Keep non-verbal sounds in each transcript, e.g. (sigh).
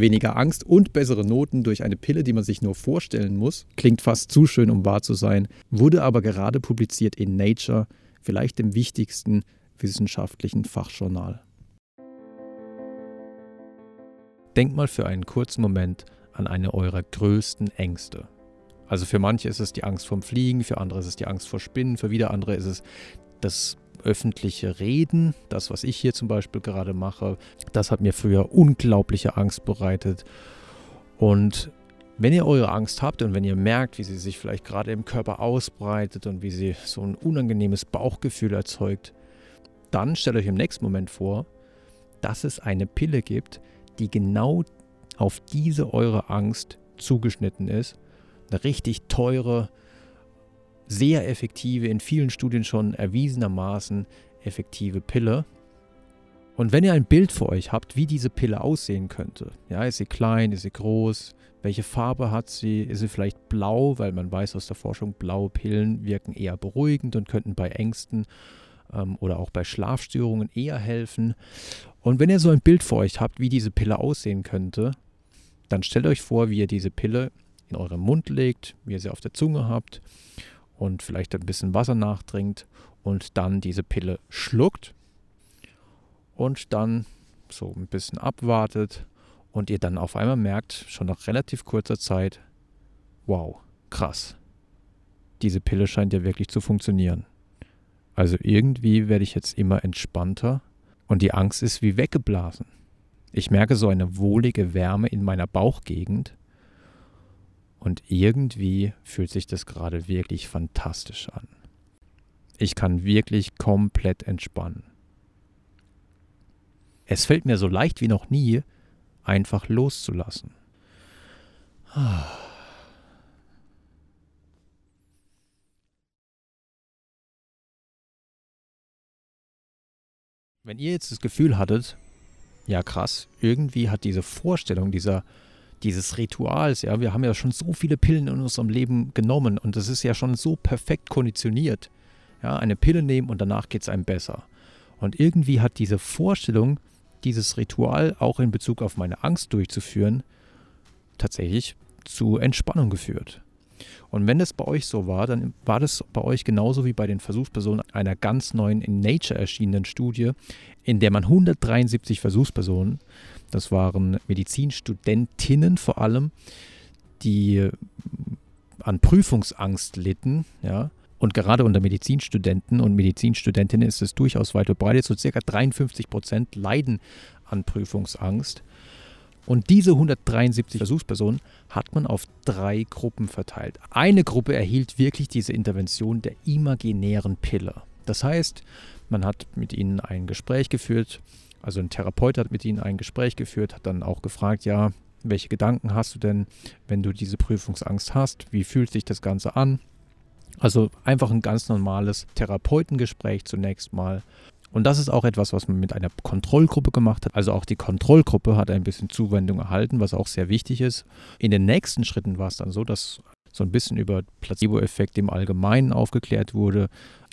Weniger Angst und bessere Noten durch eine Pille, die man sich nur vorstellen muss, klingt fast zu schön, um wahr zu sein, wurde aber gerade publiziert in Nature, vielleicht dem wichtigsten wissenschaftlichen Fachjournal. Denkt mal für einen kurzen Moment an eine eurer größten Ängste. Also für manche ist es die Angst vorm Fliegen, für andere ist es die Angst vor Spinnen, für wieder andere ist es das öffentliche Reden, das, was ich hier zum Beispiel gerade mache. Das hat mir früher unglaubliche Angst bereitet. Und wenn ihr eure Angst habt und wenn ihr merkt, wie sie sich vielleicht gerade im Körper ausbreitet und wie sie so ein unangenehmes Bauchgefühl erzeugt, dann stellt euch im nächsten Moment vor, dass es eine Pille gibt, die genau auf diese eure Angst zugeschnitten ist eine richtig teure, sehr effektive, in vielen Studien schon erwiesenermaßen effektive Pille. Und wenn ihr ein Bild vor euch habt, wie diese Pille aussehen könnte, ja, ist sie klein, ist sie groß, welche Farbe hat sie, ist sie vielleicht blau, weil man weiß aus der Forschung, blaue Pillen wirken eher beruhigend und könnten bei Ängsten ähm, oder auch bei Schlafstörungen eher helfen. Und wenn ihr so ein Bild vor euch habt, wie diese Pille aussehen könnte, dann stellt euch vor, wie ihr diese Pille in euren Mund legt, wie ihr sie auf der Zunge habt und vielleicht ein bisschen Wasser nachtrinkt und dann diese Pille schluckt und dann so ein bisschen abwartet und ihr dann auf einmal merkt, schon nach relativ kurzer Zeit, wow, krass, diese Pille scheint ja wirklich zu funktionieren. Also irgendwie werde ich jetzt immer entspannter und die Angst ist wie weggeblasen. Ich merke so eine wohlige Wärme in meiner Bauchgegend und irgendwie fühlt sich das gerade wirklich fantastisch an. Ich kann wirklich komplett entspannen. Es fällt mir so leicht wie noch nie, einfach loszulassen. Wenn ihr jetzt das Gefühl hattet, ja krass, irgendwie hat diese Vorstellung dieser dieses Rituals. Ja, wir haben ja schon so viele Pillen in unserem Leben genommen und das ist ja schon so perfekt konditioniert. Ja, eine Pille nehmen und danach geht es einem besser. Und irgendwie hat diese Vorstellung, dieses Ritual auch in Bezug auf meine Angst durchzuführen, tatsächlich zu Entspannung geführt. Und wenn das bei euch so war, dann war das bei euch genauso wie bei den Versuchspersonen einer ganz neuen in Nature erschienenen Studie, in der man 173 Versuchspersonen das waren Medizinstudentinnen vor allem, die an Prüfungsangst litten, ja. Und gerade unter Medizinstudenten und Medizinstudentinnen ist es durchaus weit verbreitet. So circa 53 Prozent leiden an Prüfungsangst. Und diese 173 Versuchspersonen hat man auf drei Gruppen verteilt. Eine Gruppe erhielt wirklich diese Intervention der imaginären Pille. Das heißt, man hat mit ihnen ein Gespräch geführt, also ein Therapeut hat mit ihnen ein Gespräch geführt, hat dann auch gefragt, ja, welche Gedanken hast du denn, wenn du diese Prüfungsangst hast? Wie fühlt sich das Ganze an? Also einfach ein ganz normales Therapeutengespräch zunächst mal. Und das ist auch etwas, was man mit einer Kontrollgruppe gemacht hat. Also auch die Kontrollgruppe hat ein bisschen Zuwendung erhalten, was auch sehr wichtig ist. In den nächsten Schritten war es dann so, dass so ein bisschen über Placebo-Effekte im Allgemeinen aufgeklärt wurde.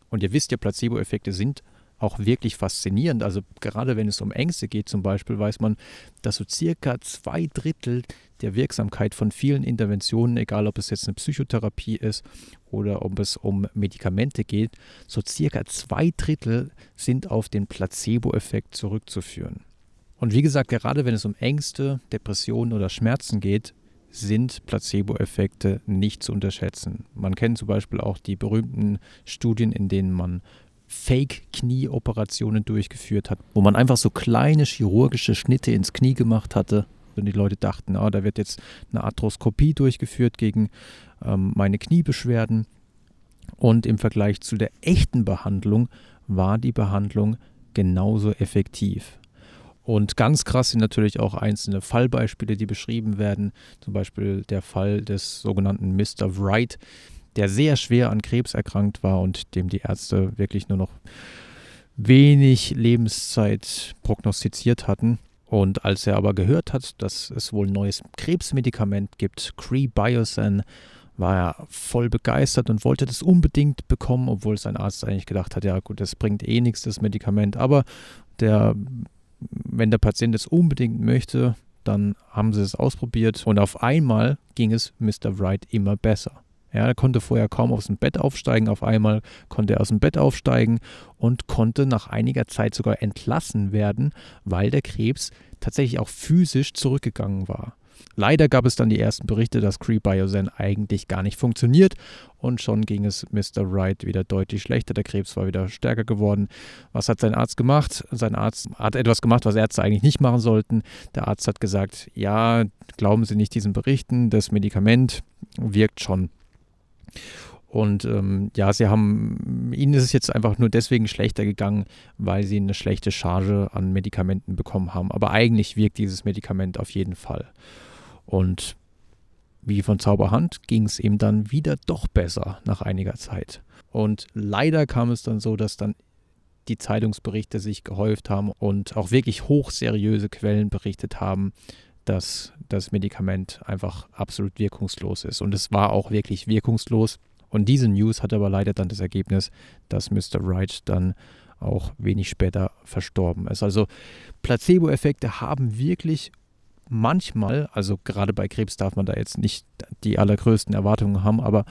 Und ihr wisst ja, Placebo-Effekte sind auch wirklich faszinierend. Also gerade wenn es um Ängste geht zum Beispiel, weiß man, dass so circa zwei Drittel der Wirksamkeit von vielen Interventionen, egal ob es jetzt eine Psychotherapie ist oder ob es um Medikamente geht, so circa zwei Drittel sind auf den Placebo-Effekt zurückzuführen. Und wie gesagt, gerade wenn es um Ängste, Depressionen oder Schmerzen geht, sind Placebo-Effekte nicht zu unterschätzen. Man kennt zum Beispiel auch die berühmten Studien, in denen man Fake-Knie-Operationen durchgeführt hat, wo man einfach so kleine chirurgische Schnitte ins Knie gemacht hatte. Und die Leute dachten, oh, da wird jetzt eine Arthroskopie durchgeführt gegen ähm, meine Kniebeschwerden. Und im Vergleich zu der echten Behandlung war die Behandlung genauso effektiv. Und ganz krass sind natürlich auch einzelne Fallbeispiele, die beschrieben werden. Zum Beispiel der Fall des sogenannten Mr. Wright, der sehr schwer an Krebs erkrankt war und dem die Ärzte wirklich nur noch wenig Lebenszeit prognostiziert hatten. Und als er aber gehört hat, dass es wohl ein neues Krebsmedikament gibt, Cree Biosan, war er voll begeistert und wollte das unbedingt bekommen, obwohl sein Arzt eigentlich gedacht hat, ja gut, das bringt eh nichts, das Medikament. Aber der, wenn der Patient es unbedingt möchte, dann haben sie es ausprobiert und auf einmal ging es Mr. Wright immer besser. Er konnte vorher kaum aus dem Bett aufsteigen, auf einmal konnte er aus dem Bett aufsteigen und konnte nach einiger Zeit sogar entlassen werden, weil der Krebs tatsächlich auch physisch zurückgegangen war. Leider gab es dann die ersten Berichte, dass Cree-Biosen eigentlich gar nicht funktioniert und schon ging es Mr. Wright wieder deutlich schlechter. Der Krebs war wieder stärker geworden. Was hat sein Arzt gemacht? Sein Arzt hat etwas gemacht, was Ärzte eigentlich nicht machen sollten. Der Arzt hat gesagt, ja, glauben Sie nicht diesen Berichten, das Medikament wirkt schon. Und ähm, ja, sie haben, ihnen ist es jetzt einfach nur deswegen schlechter gegangen, weil sie eine schlechte Charge an Medikamenten bekommen haben. Aber eigentlich wirkt dieses Medikament auf jeden Fall. Und wie von Zauberhand ging es ihm dann wieder doch besser nach einiger Zeit. Und leider kam es dann so, dass dann die Zeitungsberichte sich gehäuft haben und auch wirklich hochseriöse Quellen berichtet haben, dass das Medikament einfach absolut wirkungslos ist. Und es war auch wirklich wirkungslos. Und diese News hatte aber leider dann das Ergebnis, dass Mr. Wright dann auch wenig später verstorben ist. Also Placebo-Effekte haben wirklich manchmal, also gerade bei Krebs darf man da jetzt nicht die allergrößten Erwartungen haben, aber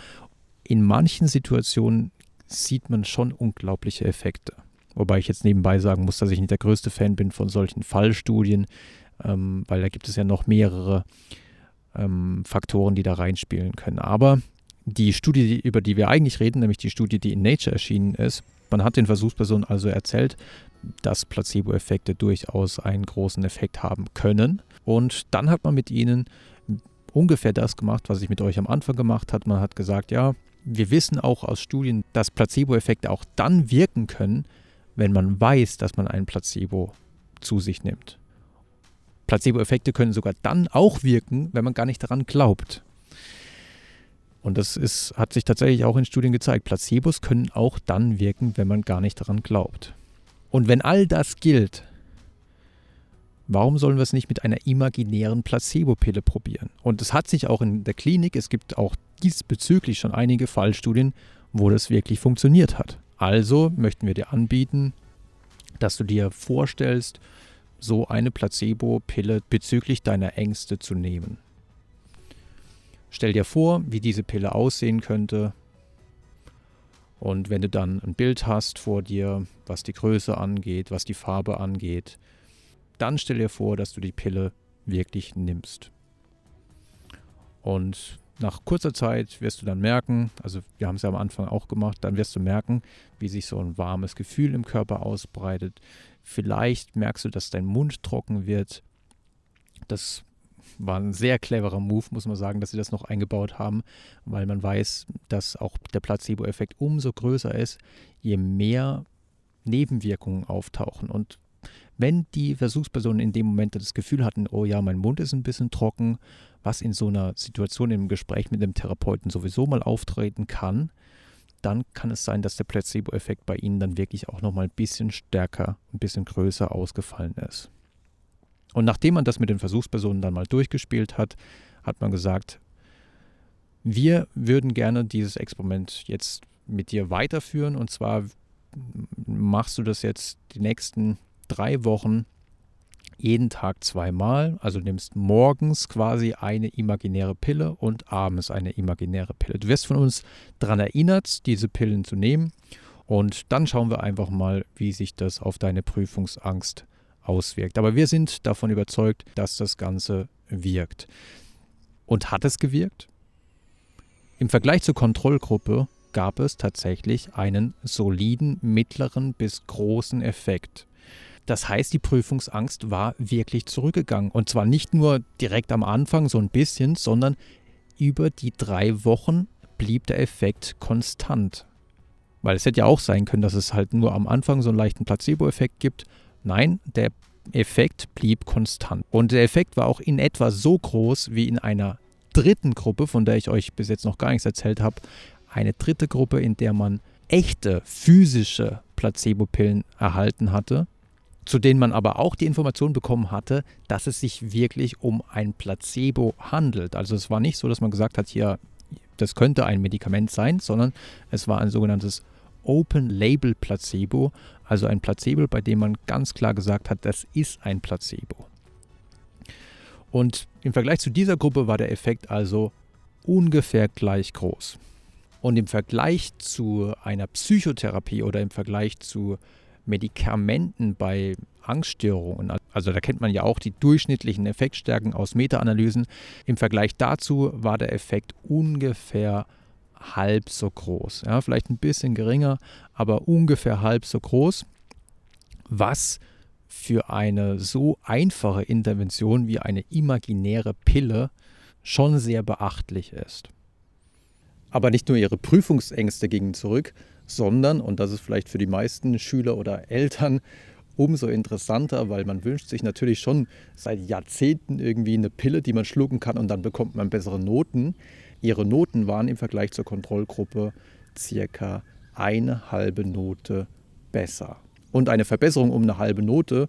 in manchen Situationen sieht man schon unglaubliche Effekte. Wobei ich jetzt nebenbei sagen muss, dass ich nicht der größte Fan bin von solchen Fallstudien, ähm, weil da gibt es ja noch mehrere ähm, Faktoren, die da reinspielen können. Aber die Studie, über die wir eigentlich reden, nämlich die Studie, die in Nature erschienen ist, man hat den Versuchspersonen also erzählt, dass Placebo-Effekte durchaus einen großen Effekt haben können. Und dann hat man mit ihnen ungefähr das gemacht, was ich mit euch am Anfang gemacht habe. Man hat gesagt, ja, wir wissen auch aus Studien, dass Placebo-Effekte auch dann wirken können, wenn man weiß, dass man ein Placebo zu sich nimmt. Placebo-Effekte können sogar dann auch wirken, wenn man gar nicht daran glaubt. Und das ist, hat sich tatsächlich auch in Studien gezeigt. Placebos können auch dann wirken, wenn man gar nicht daran glaubt. Und wenn all das gilt, warum sollen wir es nicht mit einer imaginären Placebo-Pille probieren? Und es hat sich auch in der Klinik, es gibt auch diesbezüglich schon einige Fallstudien, wo das wirklich funktioniert hat. Also möchten wir dir anbieten, dass du dir vorstellst, so eine Placebo-Pille bezüglich deiner Ängste zu nehmen. Stell dir vor, wie diese Pille aussehen könnte, und wenn du dann ein Bild hast vor dir, was die Größe angeht, was die Farbe angeht, dann stell dir vor, dass du die Pille wirklich nimmst. Und nach kurzer Zeit wirst du dann merken, also wir haben es ja am Anfang auch gemacht, dann wirst du merken, wie sich so ein warmes Gefühl im Körper ausbreitet. Vielleicht merkst du, dass dein Mund trocken wird. Das war ein sehr cleverer Move, muss man sagen, dass sie das noch eingebaut haben, weil man weiß, dass auch der Placebo-Effekt umso größer ist, je mehr Nebenwirkungen auftauchen. Und wenn die Versuchspersonen in dem Moment das Gefühl hatten, oh ja, mein Mund ist ein bisschen trocken, was in so einer Situation im Gespräch mit dem Therapeuten sowieso mal auftreten kann, dann kann es sein, dass der Placebo-Effekt bei ihnen dann wirklich auch nochmal ein bisschen stärker, ein bisschen größer ausgefallen ist. Und nachdem man das mit den Versuchspersonen dann mal durchgespielt hat, hat man gesagt, wir würden gerne dieses Experiment jetzt mit dir weiterführen. Und zwar machst du das jetzt die nächsten drei Wochen jeden Tag zweimal. Also nimmst morgens quasi eine imaginäre Pille und abends eine imaginäre Pille. Du wirst von uns daran erinnert, diese Pillen zu nehmen. Und dann schauen wir einfach mal, wie sich das auf deine Prüfungsangst auswirkt. Aber wir sind davon überzeugt, dass das Ganze wirkt. Und hat es gewirkt? Im Vergleich zur Kontrollgruppe gab es tatsächlich einen soliden mittleren bis großen Effekt. Das heißt, die Prüfungsangst war wirklich zurückgegangen. Und zwar nicht nur direkt am Anfang so ein bisschen, sondern über die drei Wochen blieb der Effekt konstant. Weil es hätte ja auch sein können, dass es halt nur am Anfang so einen leichten Placebo-Effekt gibt Nein, der Effekt blieb konstant. Und der Effekt war auch in etwa so groß wie in einer dritten Gruppe, von der ich euch bis jetzt noch gar nichts erzählt habe. Eine dritte Gruppe, in der man echte physische Placebo-Pillen erhalten hatte, zu denen man aber auch die Information bekommen hatte, dass es sich wirklich um ein Placebo handelt. Also es war nicht so, dass man gesagt hat, hier, das könnte ein Medikament sein, sondern es war ein sogenanntes Open-Label-Placebo, also ein Placebo, bei dem man ganz klar gesagt hat, das ist ein Placebo. Und im Vergleich zu dieser Gruppe war der Effekt also ungefähr gleich groß. Und im Vergleich zu einer Psychotherapie oder im Vergleich zu Medikamenten bei Angststörungen, also da kennt man ja auch die durchschnittlichen Effektstärken aus Meta-Analysen, im Vergleich dazu war der Effekt ungefähr halb so groß. Ja, vielleicht ein bisschen geringer, aber ungefähr halb so groß, was für eine so einfache Intervention wie eine imaginäre Pille schon sehr beachtlich ist. Aber nicht nur ihre Prüfungsängste gingen zurück, sondern, und das ist vielleicht für die meisten Schüler oder Eltern (laughs) umso interessanter, weil man wünscht sich natürlich schon seit Jahrzehnten irgendwie eine Pille, die man schlucken kann und dann bekommt man bessere Noten. Ihre Noten waren im Vergleich zur Kontrollgruppe circa eine halbe Note besser. Und eine Verbesserung um eine halbe Note,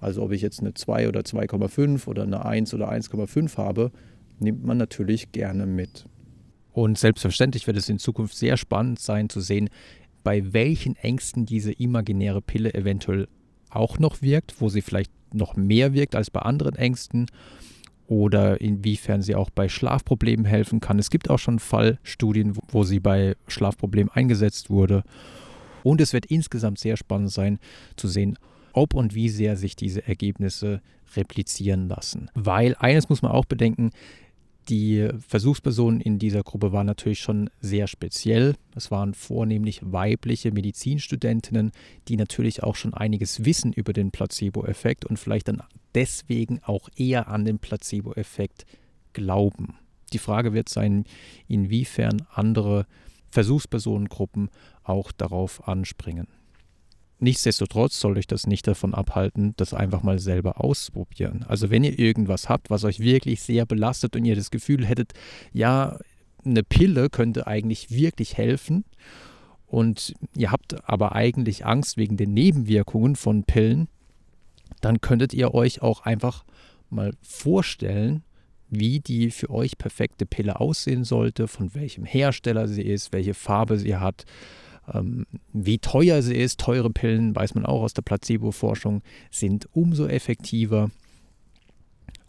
also ob ich jetzt eine 2 oder 2,5 oder eine 1 oder 1,5 habe, nimmt man natürlich gerne mit. Und selbstverständlich wird es in Zukunft sehr spannend sein zu sehen, bei welchen Ängsten diese imaginäre Pille eventuell auch noch wirkt, wo sie vielleicht noch mehr wirkt als bei anderen Ängsten oder inwiefern sie auch bei Schlafproblemen helfen kann. Es gibt auch schon Fallstudien, wo sie bei Schlafproblemen eingesetzt wurde. Und es wird insgesamt sehr spannend sein zu sehen, ob und wie sehr sich diese Ergebnisse replizieren lassen. Weil eines muss man auch bedenken, die Versuchspersonen in dieser Gruppe waren natürlich schon sehr speziell. Es waren vornehmlich weibliche Medizinstudentinnen, die natürlich auch schon einiges wissen über den Placebo-Effekt und vielleicht dann deswegen auch eher an den Placebo-Effekt glauben. Die Frage wird sein, inwiefern andere Versuchspersonengruppen auch darauf anspringen. Nichtsdestotrotz soll euch das nicht davon abhalten, das einfach mal selber auszuprobieren. Also wenn ihr irgendwas habt, was euch wirklich sehr belastet und ihr das Gefühl hättet, ja, eine Pille könnte eigentlich wirklich helfen und ihr habt aber eigentlich Angst wegen den Nebenwirkungen von Pillen, dann könntet ihr euch auch einfach mal vorstellen, wie die für euch perfekte Pille aussehen sollte, von welchem Hersteller sie ist, welche Farbe sie hat, wie teuer sie ist, teure Pillen, weiß man auch aus der Placebo-Forschung, sind umso effektiver.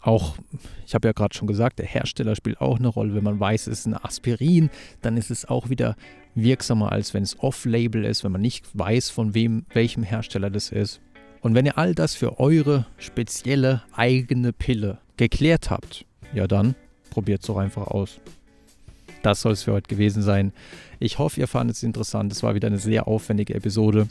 Auch, ich habe ja gerade schon gesagt, der Hersteller spielt auch eine Rolle. Wenn man weiß, es ist ein Aspirin, dann ist es auch wieder wirksamer, als wenn es off-label ist, wenn man nicht weiß, von wem, welchem Hersteller das ist. Und wenn ihr all das für eure spezielle eigene Pille geklärt habt, ja dann probiert es doch einfach aus das soll es für heute gewesen sein. Ich hoffe, ihr fandet es interessant. Es war wieder eine sehr aufwendige Episode.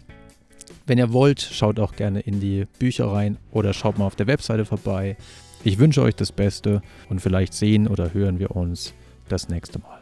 Wenn ihr wollt, schaut auch gerne in die Bücher rein oder schaut mal auf der Webseite vorbei. Ich wünsche euch das Beste und vielleicht sehen oder hören wir uns das nächste Mal.